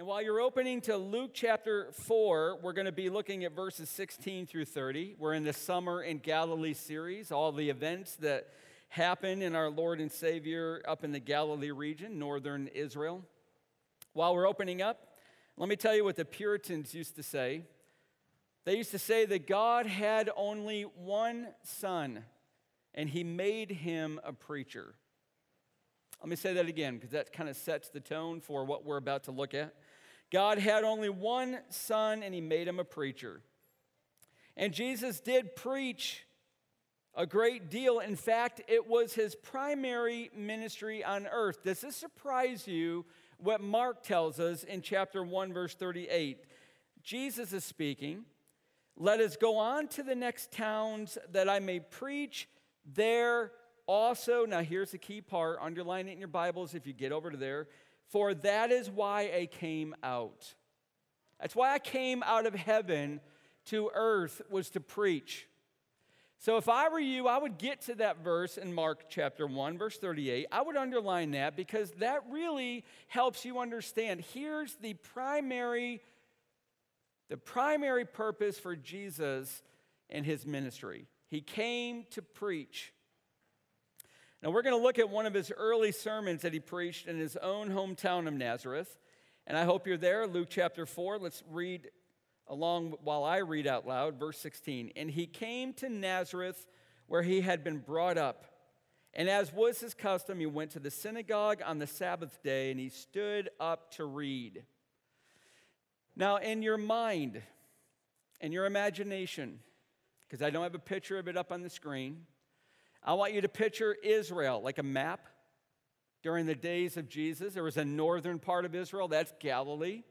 And while you're opening to Luke chapter 4, we're going to be looking at verses 16 through 30. We're in the Summer in Galilee series, all the events that happen in our Lord and Savior up in the Galilee region, northern Israel. While we're opening up, let me tell you what the Puritans used to say. They used to say that God had only one son, and he made him a preacher. Let me say that again because that kind of sets the tone for what we're about to look at. God had only one son and he made him a preacher. And Jesus did preach a great deal. In fact, it was his primary ministry on earth. Does this surprise you what Mark tells us in chapter 1, verse 38? Jesus is speaking. Let us go on to the next towns that I may preach there also. Now, here's the key part underline it in your Bibles if you get over to there. For that is why I came out. That's why I came out of heaven to earth, was to preach. So if I were you, I would get to that verse in Mark chapter 1, verse 38. I would underline that because that really helps you understand. Here's the primary the primary purpose for Jesus and his ministry. He came to preach. Now, we're going to look at one of his early sermons that he preached in his own hometown of Nazareth. And I hope you're there. Luke chapter 4. Let's read along while I read out loud, verse 16. And he came to Nazareth where he had been brought up. And as was his custom, he went to the synagogue on the Sabbath day and he stood up to read. Now, in your mind, in your imagination, because I don't have a picture of it up on the screen, I want you to picture Israel like a map. During the days of Jesus, there was a northern part of Israel, that's Galilee.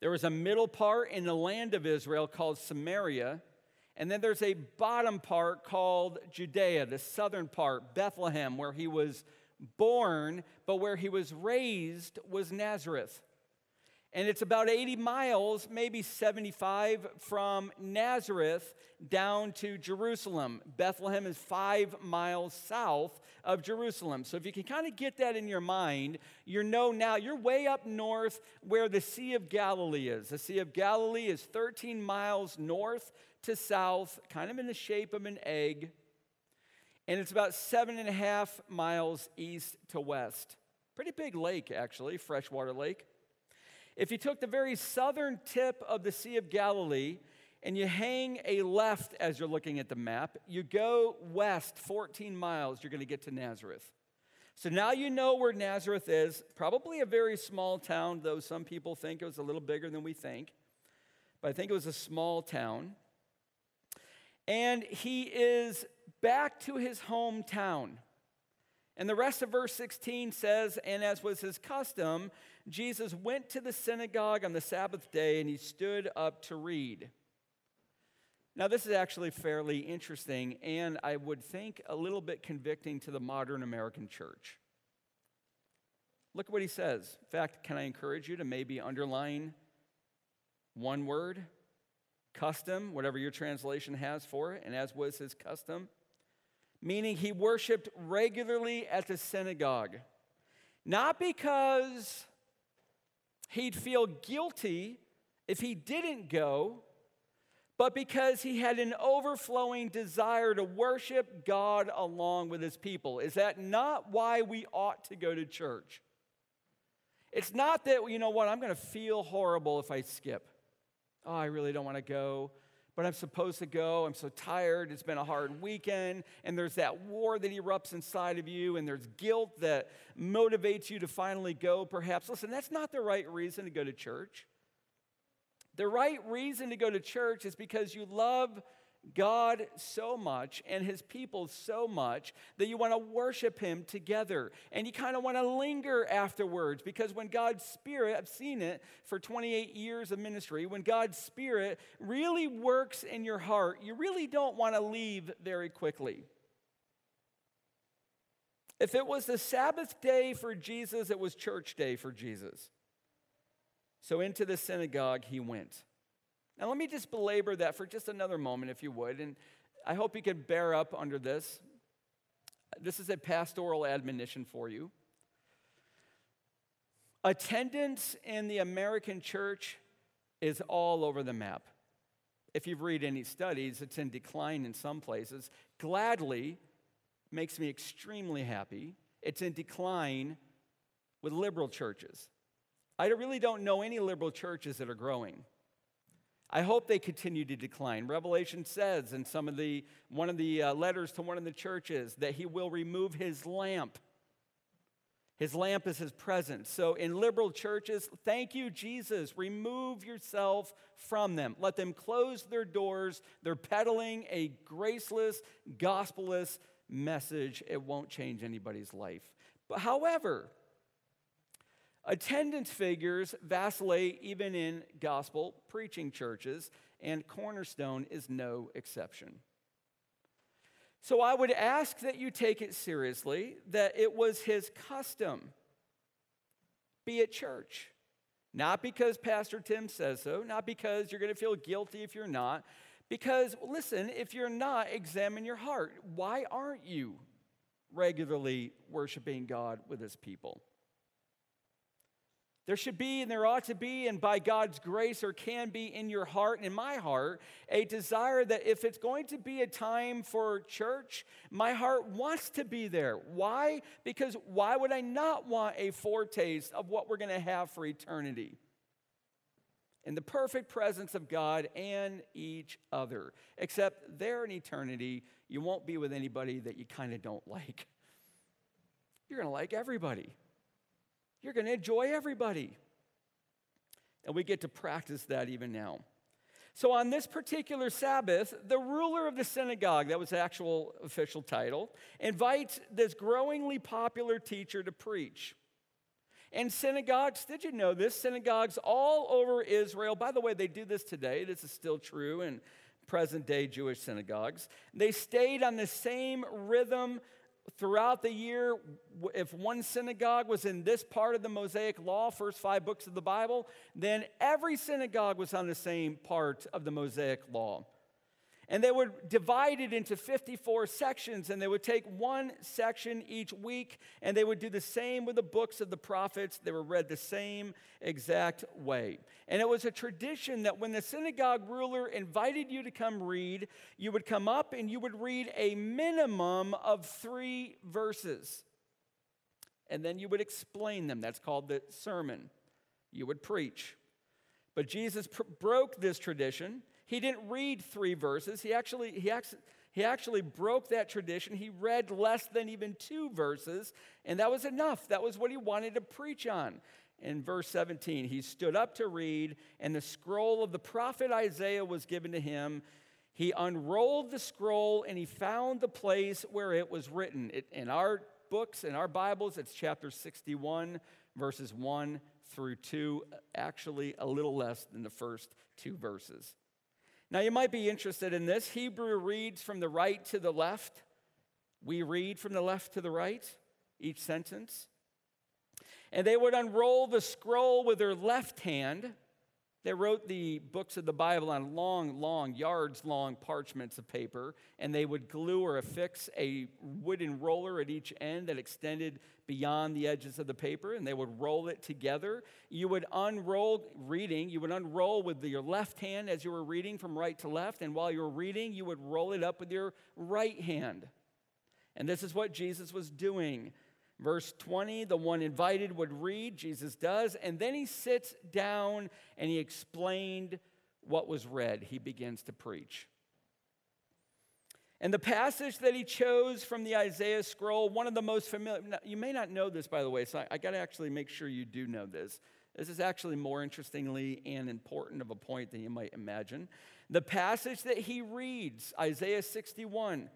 There was a middle part in the land of Israel called Samaria. And then there's a bottom part called Judea, the southern part, Bethlehem, where he was born, but where he was raised was Nazareth. And it's about 80 miles, maybe 75 from Nazareth down to Jerusalem. Bethlehem is five miles south of Jerusalem. So if you can kind of get that in your mind, you know now you're way up north where the Sea of Galilee is. The Sea of Galilee is 13 miles north to south, kind of in the shape of an egg. And it's about seven and a half miles east to west. Pretty big lake, actually, freshwater lake. If you took the very southern tip of the Sea of Galilee and you hang a left as you're looking at the map, you go west 14 miles, you're going to get to Nazareth. So now you know where Nazareth is. Probably a very small town, though some people think it was a little bigger than we think. But I think it was a small town. And he is back to his hometown. And the rest of verse 16 says, And as was his custom, Jesus went to the synagogue on the Sabbath day and he stood up to read. Now, this is actually fairly interesting, and I would think a little bit convicting to the modern American church. Look at what he says. In fact, can I encourage you to maybe underline one word? Custom, whatever your translation has for it, and as was his custom meaning he worshiped regularly at the synagogue. Not because he'd feel guilty if he didn't go, but because he had an overflowing desire to worship God along with his people. Is that not why we ought to go to church? It's not that, you know what, I'm going to feel horrible if I skip. Oh, I really don't want to go but I'm supposed to go. I'm so tired. It's been a hard weekend. And there's that war that erupts inside of you, and there's guilt that motivates you to finally go, perhaps. Listen, that's not the right reason to go to church. The right reason to go to church is because you love God so much and his people so much that you want to worship him together. And you kind of want to linger afterwards because when God's Spirit, I've seen it for 28 years of ministry, when God's Spirit really works in your heart, you really don't want to leave very quickly. If it was the Sabbath day for Jesus, it was church day for Jesus. So into the synagogue he went. Now, let me just belabor that for just another moment, if you would, and I hope you can bear up under this. This is a pastoral admonition for you. Attendance in the American church is all over the map. If you've read any studies, it's in decline in some places. Gladly makes me extremely happy. It's in decline with liberal churches. I really don't know any liberal churches that are growing. I hope they continue to decline. Revelation says in some of the one of the uh, letters to one of the churches that he will remove his lamp. His lamp is his presence. So in liberal churches, thank you Jesus, remove yourself from them. Let them close their doors. They're peddling a graceless, gospelless message. It won't change anybody's life. But however, Attendance figures vacillate even in gospel preaching churches, and Cornerstone is no exception. So I would ask that you take it seriously that it was his custom be at church. Not because Pastor Tim says so, not because you're going to feel guilty if you're not, because listen, if you're not, examine your heart. Why aren't you regularly worshiping God with his people? There should be, and there ought to be, and by God's grace, there can be in your heart and in my heart a desire that if it's going to be a time for church, my heart wants to be there. Why? Because why would I not want a foretaste of what we're going to have for eternity? In the perfect presence of God and each other. Except there in eternity, you won't be with anybody that you kind of don't like. You're going to like everybody. You're going to enjoy everybody. And we get to practice that even now. So, on this particular Sabbath, the ruler of the synagogue, that was the actual official title, invites this growingly popular teacher to preach. And synagogues, did you know this? Synagogues all over Israel, by the way, they do this today. This is still true in present day Jewish synagogues. They stayed on the same rhythm throughout the year, if one synagogue was in this part of the Mosaic Law, first five books of the Bible, then every synagogue was on the same part of the Mosaic Law. And they would divide it into 54 sections, and they would take one section each week, and they would do the same with the books of the prophets. They were read the same exact way. And it was a tradition that when the synagogue ruler invited you to come read, you would come up and you would read a minimum of three verses. And then you would explain them. That's called the sermon. You would preach. But Jesus pr- broke this tradition he didn't read three verses. He actually, he, actually, he actually broke that tradition. He read less than even two verses, and that was enough. That was what he wanted to preach on. In verse 17, he stood up to read, and the scroll of the prophet Isaiah was given to him. He unrolled the scroll and he found the place where it was written. It, in our books, in our Bibles, it's chapter 61, verses 1 through 2, actually a little less than the first two verses. Now, you might be interested in this. Hebrew reads from the right to the left. We read from the left to the right, each sentence. And they would unroll the scroll with their left hand. They wrote the books of the Bible on long, long, yards long parchments of paper, and they would glue or affix a wooden roller at each end that extended beyond the edges of the paper, and they would roll it together. You would unroll reading, you would unroll with your left hand as you were reading from right to left, and while you were reading, you would roll it up with your right hand. And this is what Jesus was doing. Verse 20, the one invited would read, Jesus does, and then he sits down and he explained what was read. He begins to preach. And the passage that he chose from the Isaiah scroll, one of the most familiar, you may not know this, by the way, so I, I got to actually make sure you do know this. This is actually more interestingly and important of a point than you might imagine. The passage that he reads, Isaiah 61,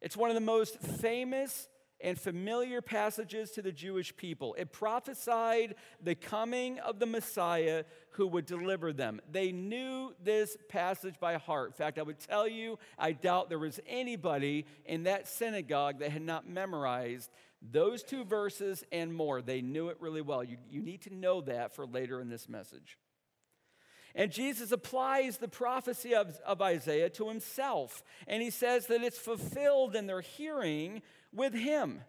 it's one of the most famous and familiar passages to the Jewish people. It prophesied the coming of the Messiah who would deliver them. They knew this passage by heart. In fact, I would tell you, I doubt there was anybody in that synagogue that had not memorized those two verses and more. They knew it really well. You, you need to know that for later in this message. And Jesus applies the prophecy of, of Isaiah to himself. And he says that it's fulfilled in their hearing with him.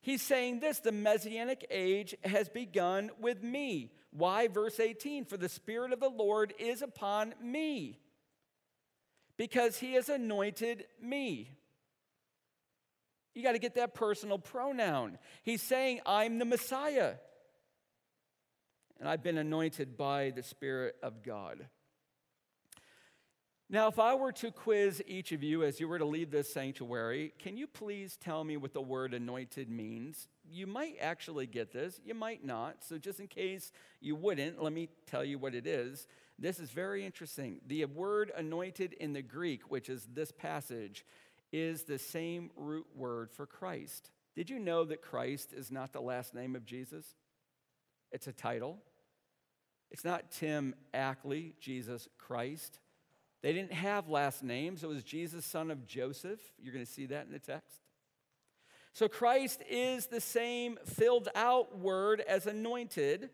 He's saying this the Messianic age has begun with me. Why? Verse 18 For the Spirit of the Lord is upon me, because he has anointed me. You got to get that personal pronoun. He's saying, I'm the Messiah. And I've been anointed by the Spirit of God. Now, if I were to quiz each of you as you were to leave this sanctuary, can you please tell me what the word anointed means? You might actually get this, you might not. So, just in case you wouldn't, let me tell you what it is. This is very interesting. The word anointed in the Greek, which is this passage, is the same root word for Christ. Did you know that Christ is not the last name of Jesus? It's a title. It's not Tim Ackley, Jesus Christ. They didn't have last names. It was Jesus, son of Joseph. You're going to see that in the text. So Christ is the same filled out word as anointed.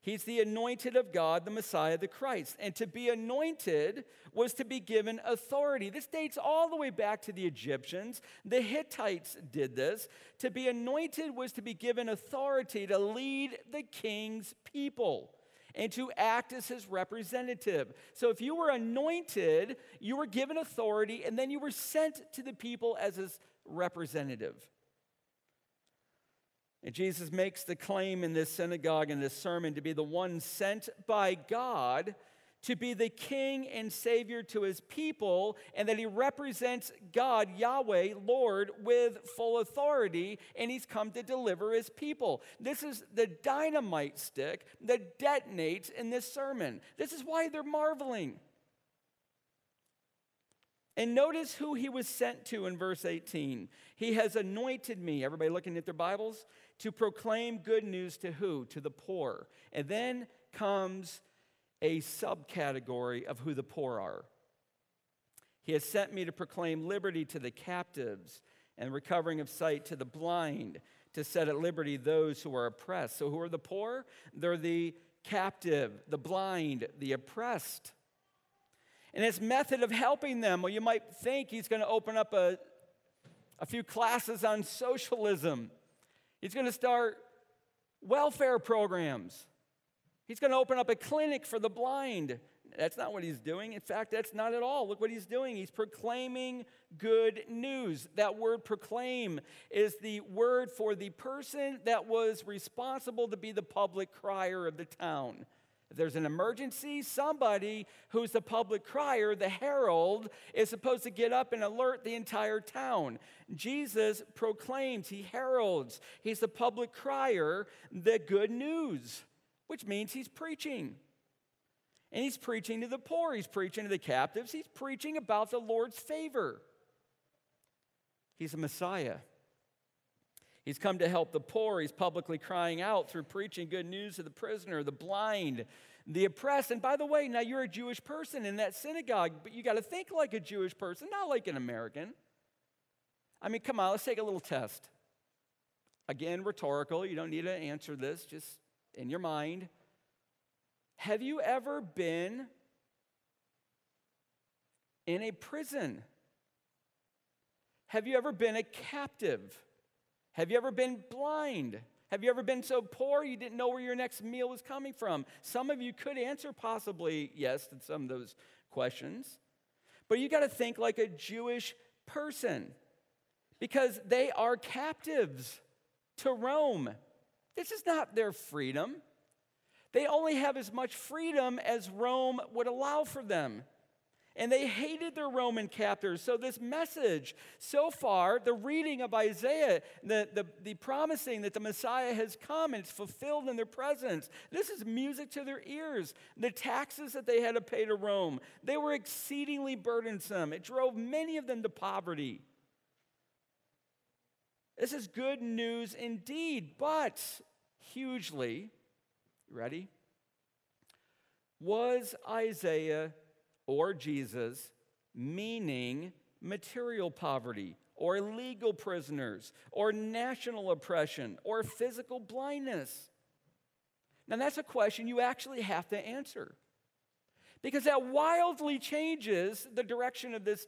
He's the anointed of God, the Messiah, the Christ. And to be anointed was to be given authority. This dates all the way back to the Egyptians. The Hittites did this. To be anointed was to be given authority to lead the king's people and to act as his representative. So if you were anointed, you were given authority, and then you were sent to the people as his representative. And Jesus makes the claim in this synagogue, in this sermon, to be the one sent by God to be the king and savior to his people, and that he represents God, Yahweh, Lord, with full authority, and he's come to deliver his people. This is the dynamite stick that detonates in this sermon. This is why they're marveling. And notice who he was sent to in verse 18. He has anointed me, everybody looking at their Bibles, to proclaim good news to who? To the poor. And then comes a subcategory of who the poor are. He has sent me to proclaim liberty to the captives and recovering of sight to the blind, to set at liberty those who are oppressed. So, who are the poor? They're the captive, the blind, the oppressed. And his method of helping them, well, you might think he's going to open up a, a few classes on socialism. He's going to start welfare programs. He's going to open up a clinic for the blind. That's not what he's doing. In fact, that's not at all. Look what he's doing. He's proclaiming good news. That word proclaim is the word for the person that was responsible to be the public crier of the town. If there's an emergency, somebody who's the public crier, the herald, is supposed to get up and alert the entire town. Jesus proclaims, he heralds, he's the public crier, the good news which means he's preaching. And he's preaching to the poor, he's preaching to the captives, he's preaching about the Lord's favor. He's a Messiah. He's come to help the poor. He's publicly crying out through preaching good news to the prisoner, the blind, the oppressed. And by the way, now you're a Jewish person in that synagogue, but you got to think like a Jewish person, not like an American. I mean, come on, let's take a little test. Again, rhetorical. You don't need to answer this. Just in your mind. Have you ever been in a prison? Have you ever been a captive? Have you ever been blind? Have you ever been so poor you didn't know where your next meal was coming from? Some of you could answer possibly yes to some of those questions. But you got to think like a Jewish person because they are captives to Rome. This is not their freedom. They only have as much freedom as Rome would allow for them. And they hated their Roman captors. So, this message, so far, the reading of Isaiah, the, the, the promising that the Messiah has come and it's fulfilled in their presence, this is music to their ears. The taxes that they had to pay to Rome, they were exceedingly burdensome. It drove many of them to poverty. This is good news indeed, but hugely, ready? Was Isaiah or Jesus meaning material poverty or legal prisoners or national oppression or physical blindness? Now, that's a question you actually have to answer because that wildly changes the direction of this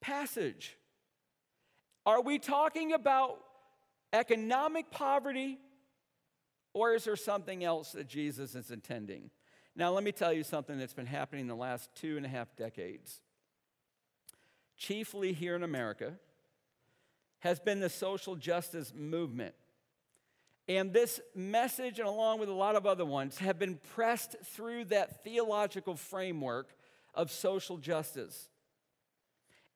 passage. Are we talking about economic poverty, or is there something else that Jesus is intending? Now, let me tell you something that's been happening in the last two and a half decades, chiefly here in America, has been the social justice movement. And this message, and along with a lot of other ones, have been pressed through that theological framework of social justice.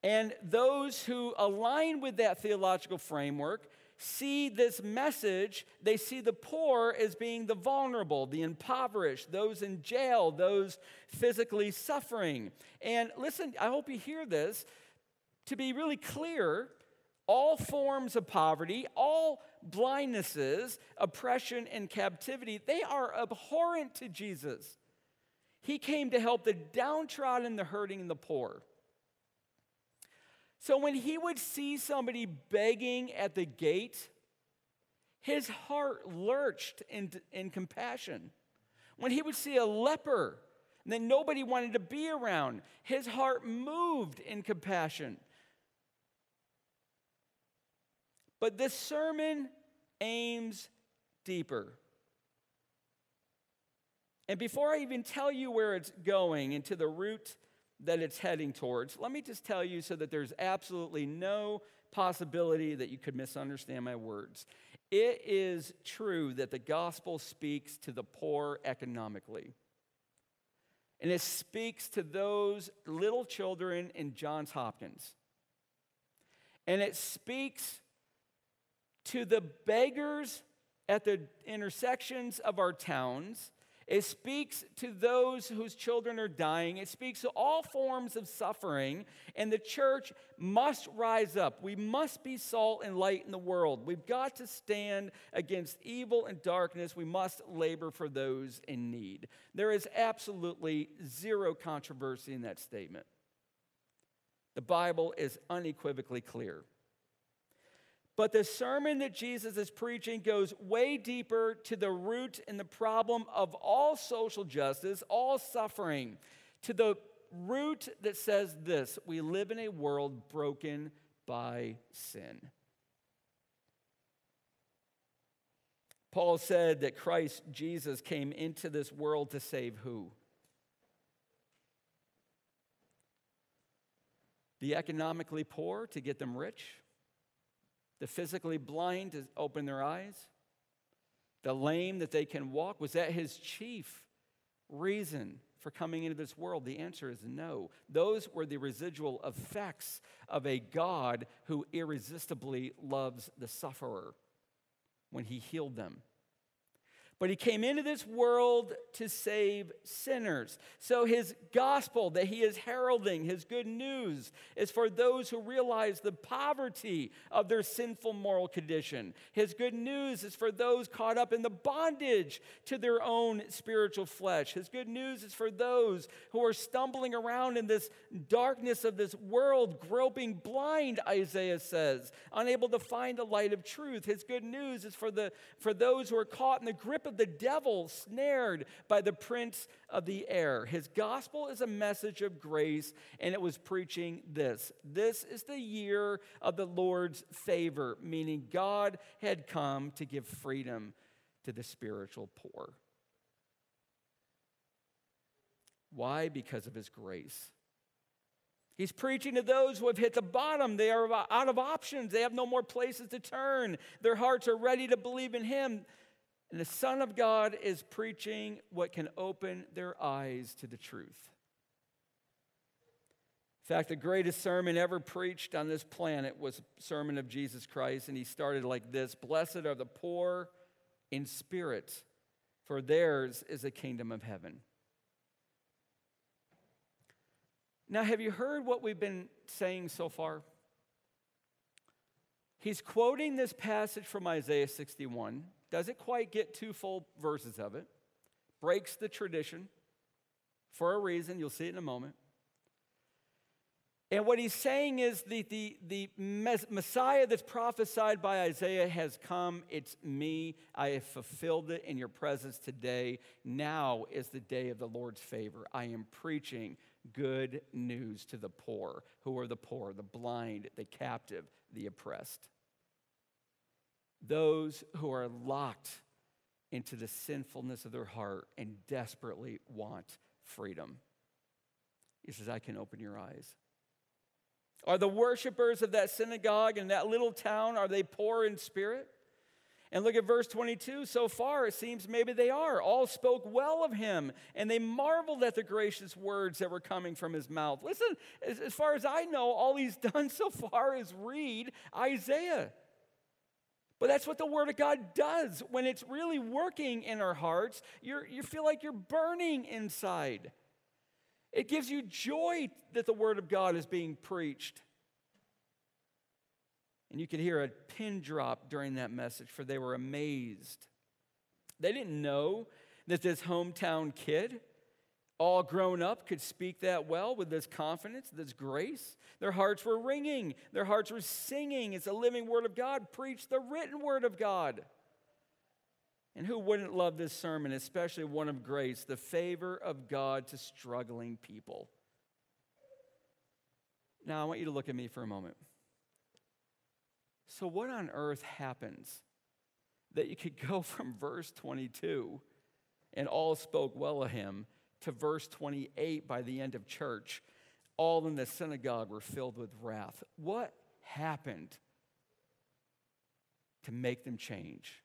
And those who align with that theological framework see this message, they see the poor as being the vulnerable, the impoverished, those in jail, those physically suffering. And listen, I hope you hear this. To be really clear, all forms of poverty, all blindnesses, oppression, and captivity, they are abhorrent to Jesus. He came to help the downtrodden, the hurting, and the poor. So when he would see somebody begging at the gate, his heart lurched in, in compassion. When he would see a leper that nobody wanted to be around, his heart moved in compassion. But this sermon aims deeper. And before I even tell you where it's going into the root that it's heading towards, let me just tell you so that there's absolutely no possibility that you could misunderstand my words. It is true that the gospel speaks to the poor economically. And it speaks to those little children in Johns Hopkins. And it speaks to the beggars at the intersections of our towns. It speaks to those whose children are dying. It speaks to all forms of suffering. And the church must rise up. We must be salt and light in the world. We've got to stand against evil and darkness. We must labor for those in need. There is absolutely zero controversy in that statement. The Bible is unequivocally clear. But the sermon that Jesus is preaching goes way deeper to the root and the problem of all social justice, all suffering, to the root that says this we live in a world broken by sin. Paul said that Christ Jesus came into this world to save who? The economically poor, to get them rich the physically blind to open their eyes, the lame that they can walk? Was that his chief reason for coming into this world? The answer is no. Those were the residual effects of a God who irresistibly loves the sufferer when he healed them. But he came into this world to save sinners. So his gospel that he is heralding, his good news, is for those who realize the poverty of their sinful moral condition. His good news is for those caught up in the bondage to their own spiritual flesh. His good news is for those who are stumbling around in this darkness of this world, groping blind, Isaiah says, unable to find the light of truth. His good news is for, the, for those who are caught in the grip of the devil, snared by the prince of the air. His gospel is a message of grace, and it was preaching this This is the year of the Lord's favor, meaning God had come to give freedom to the spiritual poor. Why? Because of his grace. He's preaching to those who have hit the bottom. They are out of options. They have no more places to turn. Their hearts are ready to believe in Him. And the Son of God is preaching what can open their eyes to the truth. In fact, the greatest sermon ever preached on this planet was a sermon of Jesus Christ, and he started like this Blessed are the poor in spirit, for theirs is the kingdom of heaven. Now, have you heard what we've been saying so far? He's quoting this passage from Isaiah 61 doesn't quite get two full verses of it, breaks the tradition for a reason. You'll see it in a moment. And what he's saying is the, the, the Messiah that's prophesied by Isaiah has come. It's me. I have fulfilled it in your presence today. Now is the day of the Lord's favor. I am preaching good news to the poor. Who are the poor? The blind, the captive, the oppressed. Those who are locked into the sinfulness of their heart and desperately want freedom. He says, I can open your eyes. Are the worshipers of that synagogue in that little town, are they poor in spirit? And look at verse 22. So far, it seems maybe they are. All spoke well of him, and they marveled at the gracious words that were coming from his mouth. Listen, as, as far as I know, all he's done so far is read Isaiah. But that's what the Word of God does. When it's really working in our hearts, you you feel like you're burning inside. It gives you joy that the Word of God is being preached. And you could hear a pin drop during that message, for they were amazed. They didn't know that this hometown kid, all grown up, could speak that well with this confidence, this grace. Their hearts were ringing, their hearts were singing. It's a living word of God. Preach the written word of God. And who wouldn't love this sermon, especially one of grace, the favor of God to struggling people? Now, I want you to look at me for a moment. So, what on earth happens that you could go from verse 22 and all spoke well of him to verse 28 by the end of church? All in the synagogue were filled with wrath. What happened to make them change?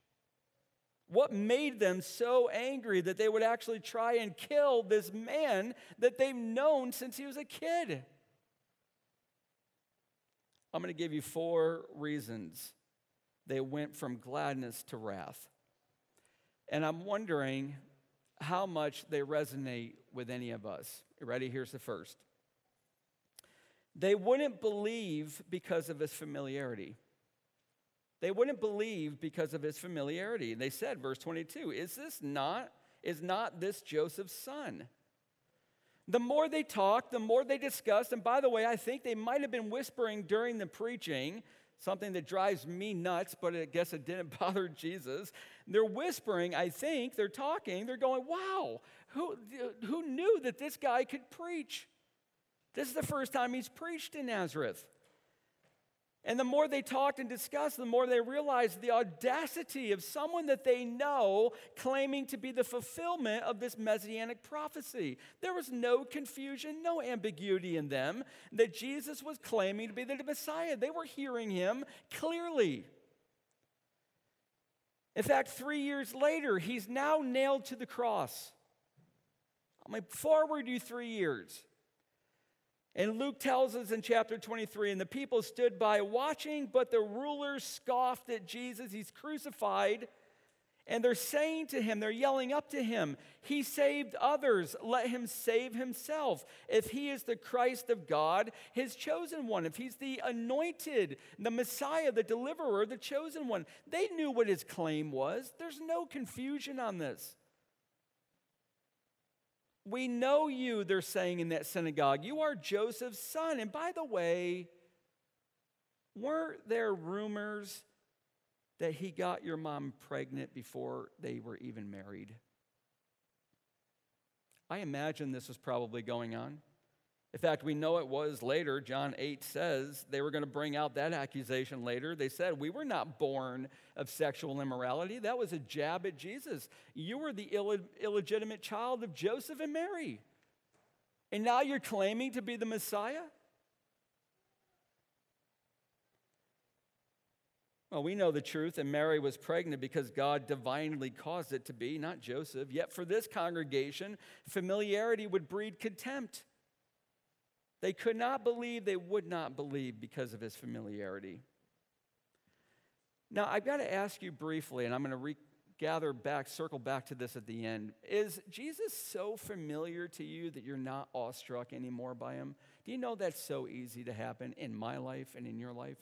What made them so angry that they would actually try and kill this man that they've known since he was a kid? I'm going to give you four reasons they went from gladness to wrath. And I'm wondering how much they resonate with any of us. Ready? Here's the first. They wouldn't believe because of his familiarity. They wouldn't believe because of his familiarity. And they said, verse 22, is this not, is not this Joseph's son? The more they talked, the more they discussed. And by the way, I think they might have been whispering during the preaching, something that drives me nuts, but I guess it didn't bother Jesus. They're whispering, I think, they're talking, they're going, wow, who, who knew that this guy could preach? This is the first time he's preached in Nazareth. And the more they talked and discussed, the more they realized the audacity of someone that they know claiming to be the fulfillment of this messianic prophecy. There was no confusion, no ambiguity in them that Jesus was claiming to be the Messiah. They were hearing him clearly. In fact, three years later, he's now nailed to the cross. I'm like, forward you three years. And Luke tells us in chapter 23 and the people stood by watching, but the rulers scoffed at Jesus. He's crucified. And they're saying to him, they're yelling up to him, He saved others, let him save himself. If he is the Christ of God, his chosen one, if he's the anointed, the Messiah, the deliverer, the chosen one, they knew what his claim was. There's no confusion on this. We know you, they're saying in that synagogue. You are Joseph's son. And by the way, weren't there rumors that he got your mom pregnant before they were even married? I imagine this was probably going on. In fact, we know it was later. John 8 says they were going to bring out that accusation later. They said, We were not born of sexual immorality. That was a jab at Jesus. You were the Ill- illegitimate child of Joseph and Mary. And now you're claiming to be the Messiah? Well, we know the truth, and Mary was pregnant because God divinely caused it to be, not Joseph. Yet for this congregation, familiarity would breed contempt. They could not believe, they would not believe because of his familiarity. Now, I've got to ask you briefly, and I'm going to re- gather back, circle back to this at the end. Is Jesus so familiar to you that you're not awestruck anymore by him? Do you know that's so easy to happen in my life and in your life?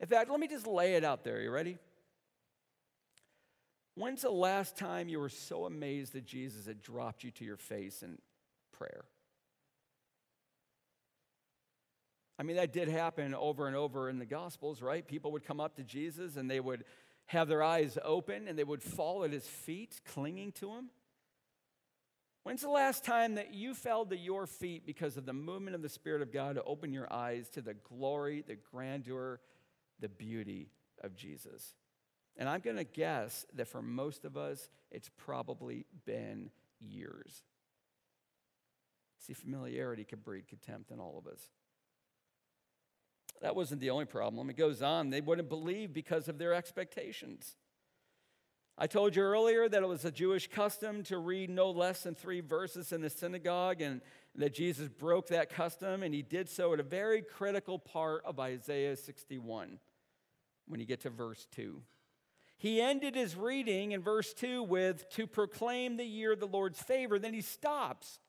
In fact, let me just lay it out there. You ready? When's the last time you were so amazed that Jesus had dropped you to your face in prayer? I mean, that did happen over and over in the Gospels, right? People would come up to Jesus and they would have their eyes open and they would fall at his feet, clinging to him. When's the last time that you fell to your feet because of the movement of the Spirit of God to open your eyes to the glory, the grandeur, the beauty of Jesus. And I'm going to guess that for most of us, it's probably been years. See, familiarity can breed contempt in all of us. That wasn't the only problem. It goes on. They wouldn't believe because of their expectations. I told you earlier that it was a Jewish custom to read no less than three verses in the synagogue, and that Jesus broke that custom, and he did so at a very critical part of Isaiah 61 when you get to verse 2. He ended his reading in verse 2 with, To proclaim the year of the Lord's favor. Then he stops.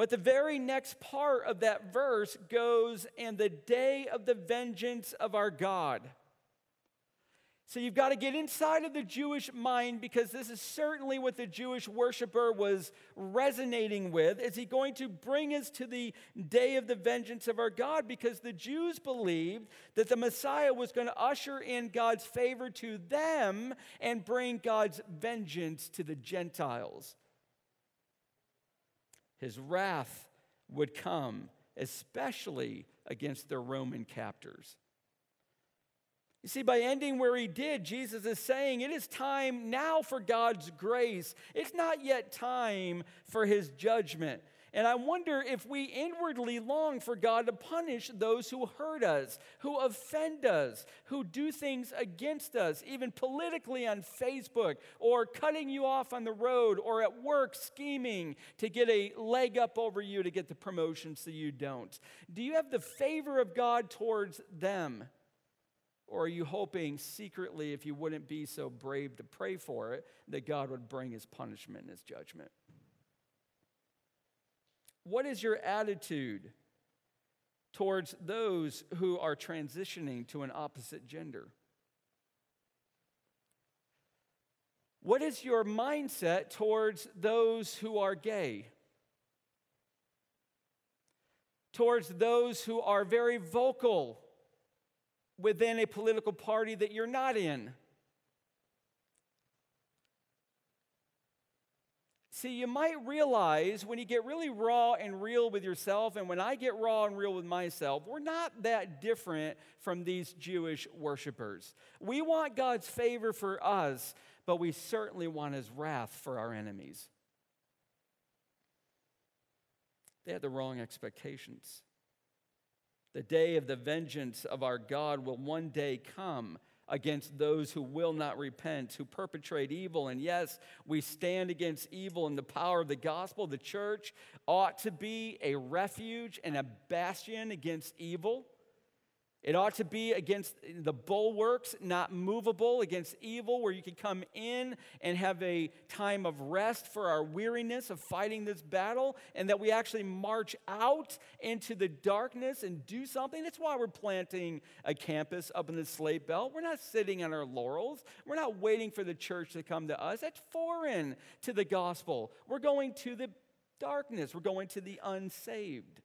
But the very next part of that verse goes, And the day of the vengeance of our God. So you've got to get inside of the Jewish mind because this is certainly what the Jewish worshiper was resonating with. Is he going to bring us to the day of the vengeance of our God? Because the Jews believed that the Messiah was going to usher in God's favor to them and bring God's vengeance to the Gentiles. His wrath would come, especially against their Roman captors. You see, by ending where he did, Jesus is saying it is time now for God's grace. It's not yet time for his judgment. And I wonder if we inwardly long for God to punish those who hurt us, who offend us, who do things against us, even politically on Facebook, or cutting you off on the road, or at work scheming to get a leg up over you to get the promotion so you don't. Do you have the favor of God towards them? Or are you hoping secretly, if you wouldn't be so brave to pray for it, that God would bring his punishment and his judgment? What is your attitude towards those who are transitioning to an opposite gender? What is your mindset towards those who are gay? Towards those who are very vocal within a political party that you're not in. See, you might realize when you get really raw and real with yourself, and when I get raw and real with myself, we're not that different from these Jewish worshipers. We want God's favor for us, but we certainly want his wrath for our enemies. They had the wrong expectations. The day of the vengeance of our God will one day come against those who will not repent, who perpetrate evil. And yes, we stand against evil in the power of the gospel. The church ought to be a refuge and a bastion against evil. It ought to be against the bulwarks, not movable, against evil, where you can come in and have a time of rest for our weariness of fighting this battle, and that we actually march out into the darkness and do something. That's why we're planting a campus up in the Slate Belt. We're not sitting on our laurels, we're not waiting for the church to come to us. That's foreign to the gospel. We're going to the darkness, we're going to the unsaved.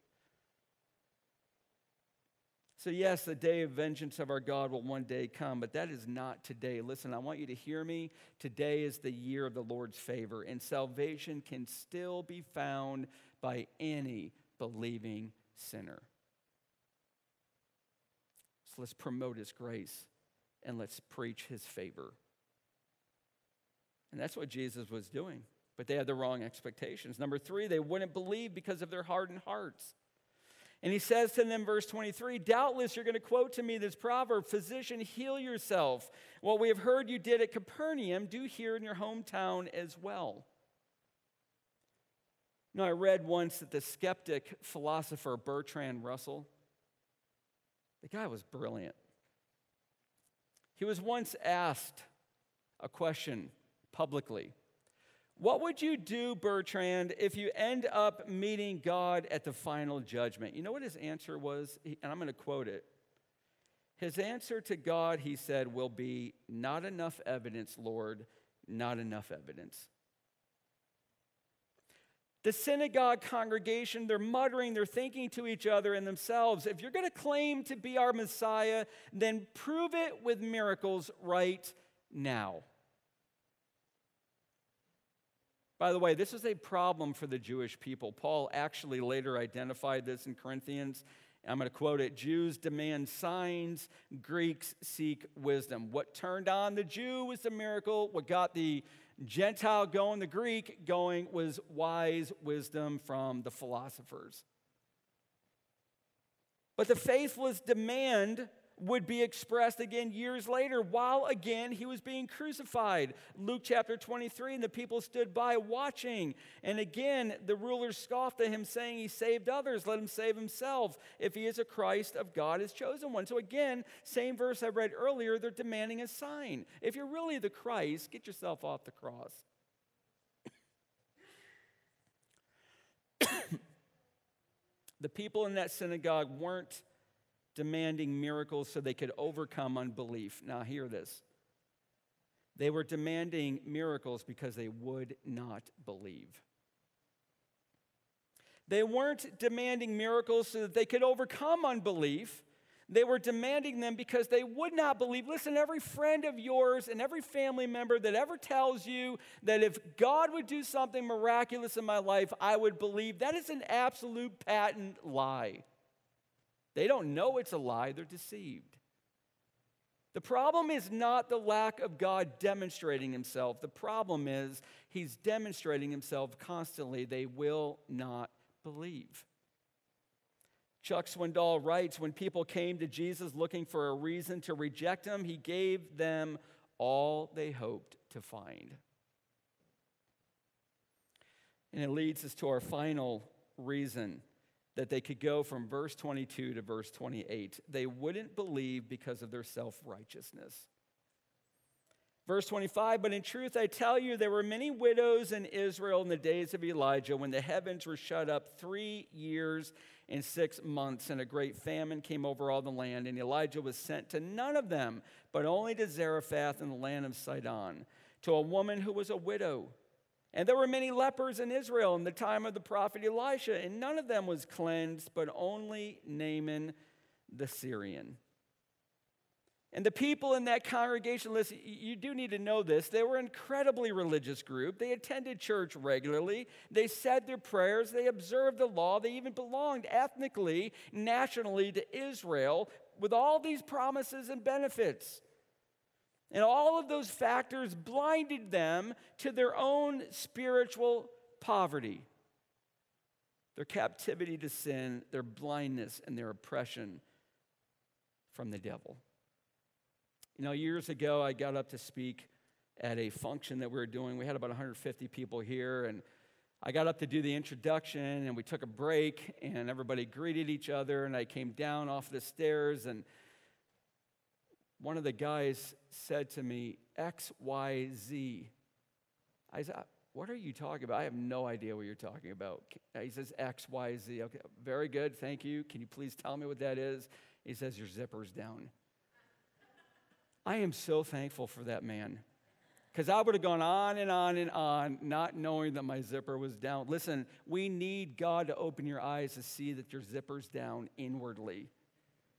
So, yes, the day of vengeance of our God will one day come, but that is not today. Listen, I want you to hear me. Today is the year of the Lord's favor, and salvation can still be found by any believing sinner. So, let's promote His grace and let's preach His favor. And that's what Jesus was doing, but they had the wrong expectations. Number three, they wouldn't believe because of their hardened hearts. And he says to them, verse 23, Doubtless you're going to quote to me this proverb Physician, heal yourself. What we have heard you did at Capernaum, do here in your hometown as well. Know, I read once that the skeptic philosopher Bertrand Russell, the guy was brilliant. He was once asked a question publicly what would you do, Bertrand, if you end up meeting God at the final judgment? You know what his answer was? And I'm going to quote it. His answer to God, he said, will be, Not enough evidence, Lord, not enough evidence. The synagogue congregation, they're muttering, they're thinking to each other and themselves, if you're going to claim to be our Messiah, then prove it with miracles right now. By the way, this is a problem for the Jewish people. Paul actually later identified this in Corinthians, I'm going to quote it Jews demand signs, Greeks seek wisdom. What turned on the Jew was the miracle. What got the Gentile going, the Greek going, was wise wisdom from the philosophers. But the faithless demand would be expressed again years later while again he was being crucified. Luke chapter 23, and the people stood by watching. And again, the rulers scoffed at him, saying, He saved others, let him save himself, if he is a Christ of God, his chosen one. So again, same verse I read earlier, they're demanding a sign. If you're really the Christ, get yourself off the cross. the people in that synagogue weren't demanding miracles so they could overcome unbelief. Now, hear this. They were demanding miracles because they would not believe. They weren't demanding miracles so that they could overcome unbelief. They were demanding them because they would not believe. Listen, every friend of yours and every family member that ever tells you that if God would do something miraculous in my life, I would believe, that is an absolute patent lie. They don't know it's a lie, they're deceived. The problem is not the lack of God demonstrating himself. The problem is he's demonstrating himself constantly. They will not believe. Chuck Swindoll writes When people came to Jesus looking for a reason to reject him, he gave them all they hoped to find. And it leads us to our final reason that they could go from verse 22 to verse 28. They wouldn't believe because of their self righteousness. Verse 25, but in truth I tell you, there were many widows in Israel in the days of Elijah when the heavens were shut up three years and six months, and a great famine came over all the land. And Elijah was sent to none of them, but only to Zarephath in the land of Sidon, to a woman who was a widow. And there were many lepers in Israel in the time of the prophet Elisha, and none of them was cleansed, but only Naaman the Syrian. And the people in that congregation, listen, you do need to know this. They were an incredibly religious group. They attended church regularly. They said their prayers. They observed the law. They even belonged ethnically, nationally to Israel with all these promises and benefits. And all of those factors blinded them to their own spiritual poverty, their captivity to sin, their blindness, and their oppression from the devil. You know, years ago, I got up to speak at a function that we were doing. We had about 150 people here, and I got up to do the introduction, and we took a break, and everybody greeted each other, and I came down off the stairs, and one of the guys said to me, XYZ. I said, What are you talking about? I have no idea what you're talking about. He says, XYZ. Okay, very good. Thank you. Can you please tell me what that is? He says, Your zipper's down. I am so thankful for that man because I would have gone on and on and on, not knowing that my zipper was down. Listen, we need God to open your eyes to see that your zipper's down inwardly.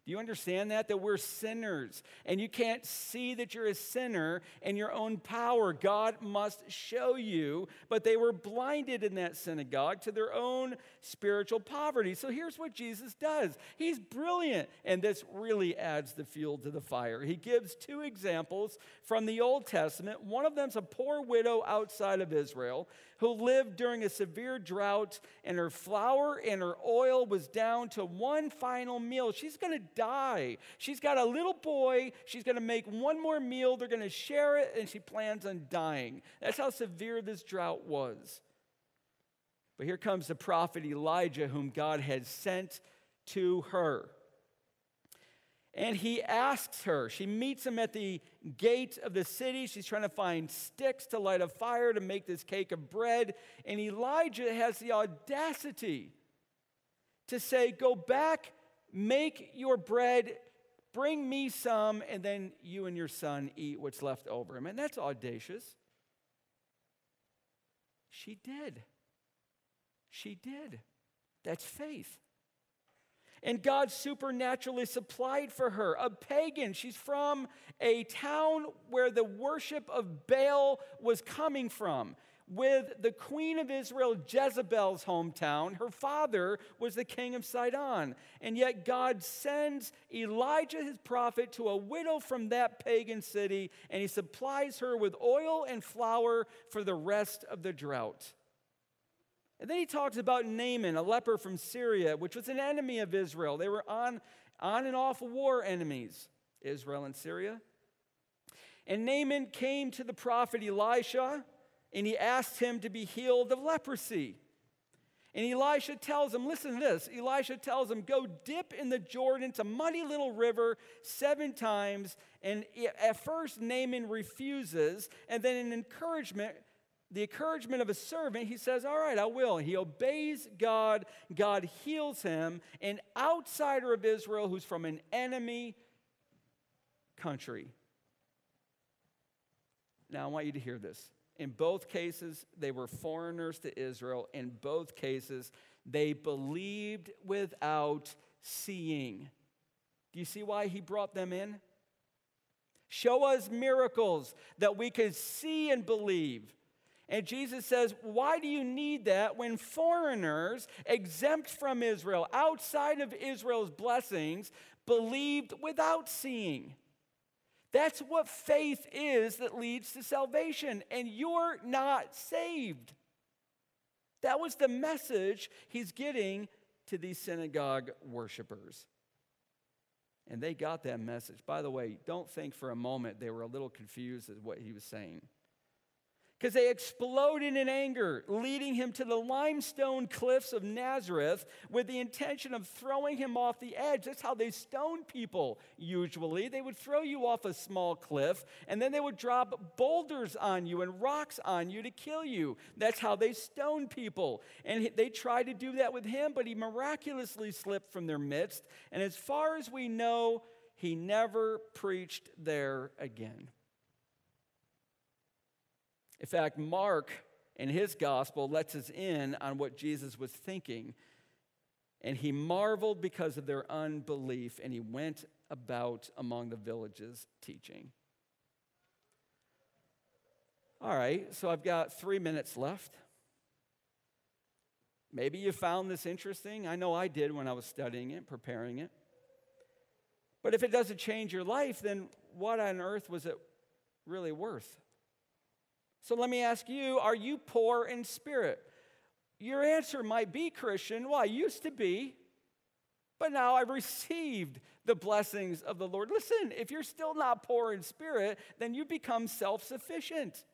Do you understand that? That we're sinners and you can't see that you're a sinner in your own power. God must show you. But they were blinded in that synagogue to their own spiritual poverty. So here's what Jesus does He's brilliant. And this really adds the fuel to the fire. He gives two examples from the Old Testament. One of them's a poor widow outside of Israel who lived during a severe drought, and her flour and her oil was down to one final meal. She's going to die. She's got a little boy. She's going to make one more meal. They're going to share it, and she plans on dying. That's how severe this drought was. But here comes the prophet Elijah, whom God had sent to her. And he asks her, she meets him at the gate of the city. She's trying to find sticks to light a fire to make this cake of bread. And Elijah has the audacity to say, Go back, make your bread, bring me some, and then you and your son eat what's left over. I mean, that's audacious. She did. She did. That's faith. And God supernaturally supplied for her. A pagan, she's from a town where the worship of Baal was coming from. With the queen of Israel, Jezebel's hometown. Her father was the king of Sidon. And yet God sends Elijah, his prophet, to a widow from that pagan city, and he supplies her with oil and flour for the rest of the drought. And then he talks about Naaman, a leper from Syria, which was an enemy of Israel. They were on, on and off war enemies, Israel and Syria. And Naaman came to the prophet Elisha and he asked him to be healed of leprosy. And Elisha tells him, listen to this. Elisha tells him, go dip in the Jordan, it's a muddy little river, seven times. And at first, Naaman refuses. And then, in encouragement, the encouragement of a servant, he says, All right, I will. He obeys God. God heals him. An outsider of Israel who's from an enemy country. Now, I want you to hear this. In both cases, they were foreigners to Israel. In both cases, they believed without seeing. Do you see why he brought them in? Show us miracles that we could see and believe. And Jesus says, Why do you need that when foreigners, exempt from Israel, outside of Israel's blessings, believed without seeing? That's what faith is that leads to salvation, and you're not saved. That was the message he's getting to these synagogue worshipers. And they got that message. By the way, don't think for a moment they were a little confused at what he was saying because they exploded in anger, leading him to the limestone cliffs of Nazareth with the intention of throwing him off the edge. That's how they stone people usually. They would throw you off a small cliff, and then they would drop boulders on you and rocks on you to kill you. That's how they stone people. And they tried to do that with him, but he miraculously slipped from their midst. And as far as we know, he never preached there again. In fact, Mark in his gospel lets us in on what Jesus was thinking. And he marveled because of their unbelief, and he went about among the villages teaching. All right, so I've got three minutes left. Maybe you found this interesting. I know I did when I was studying it, preparing it. But if it doesn't change your life, then what on earth was it really worth? So let me ask you are you poor in spirit? Your answer might be Christian. Well, I used to be, but now I've received the blessings of the Lord. Listen, if you're still not poor in spirit, then you become self sufficient.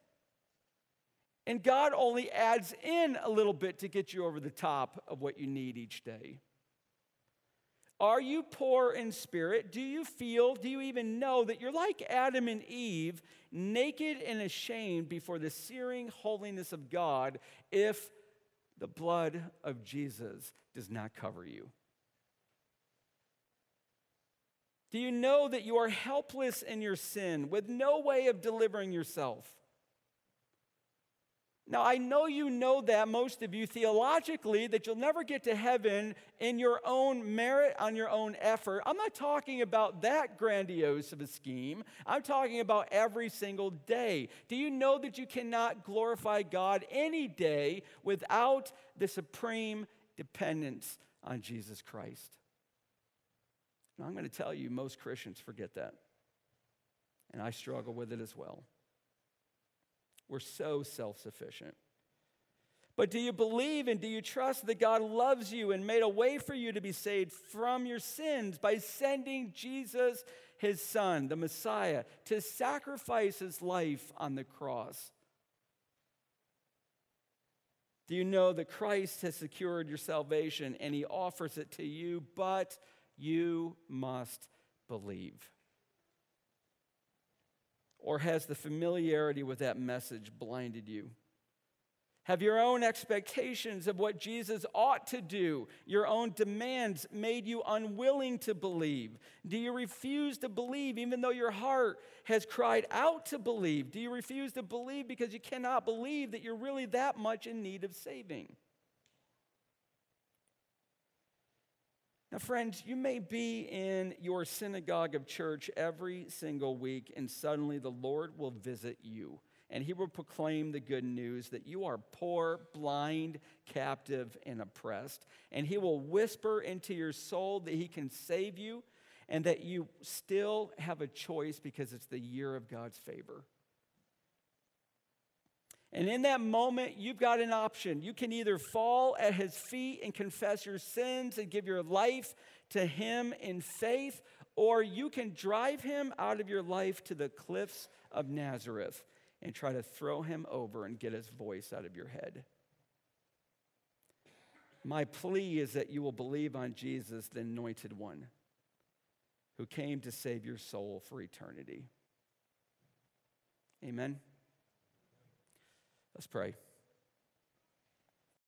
And God only adds in a little bit to get you over the top of what you need each day. Are you poor in spirit? Do you feel, do you even know that you're like Adam and Eve, naked and ashamed before the searing holiness of God if the blood of Jesus does not cover you? Do you know that you are helpless in your sin with no way of delivering yourself? Now, I know you know that, most of you, theologically, that you'll never get to heaven in your own merit, on your own effort. I'm not talking about that grandiose of a scheme. I'm talking about every single day. Do you know that you cannot glorify God any day without the supreme dependence on Jesus Christ? Now, I'm going to tell you, most Christians forget that. And I struggle with it as well. We're so self sufficient. But do you believe and do you trust that God loves you and made a way for you to be saved from your sins by sending Jesus, his son, the Messiah, to sacrifice his life on the cross? Do you know that Christ has secured your salvation and he offers it to you, but you must believe? Or has the familiarity with that message blinded you? Have your own expectations of what Jesus ought to do, your own demands made you unwilling to believe? Do you refuse to believe even though your heart has cried out to believe? Do you refuse to believe because you cannot believe that you're really that much in need of saving? Now, friends, you may be in your synagogue of church every single week, and suddenly the Lord will visit you. and he will proclaim the good news that you are poor, blind, captive, and oppressed. And he will whisper into your soul that he can save you and that you still have a choice because it's the year of God's favor. And in that moment, you've got an option. You can either fall at his feet and confess your sins and give your life to him in faith, or you can drive him out of your life to the cliffs of Nazareth and try to throw him over and get his voice out of your head. My plea is that you will believe on Jesus, the anointed one, who came to save your soul for eternity. Amen. Let's pray.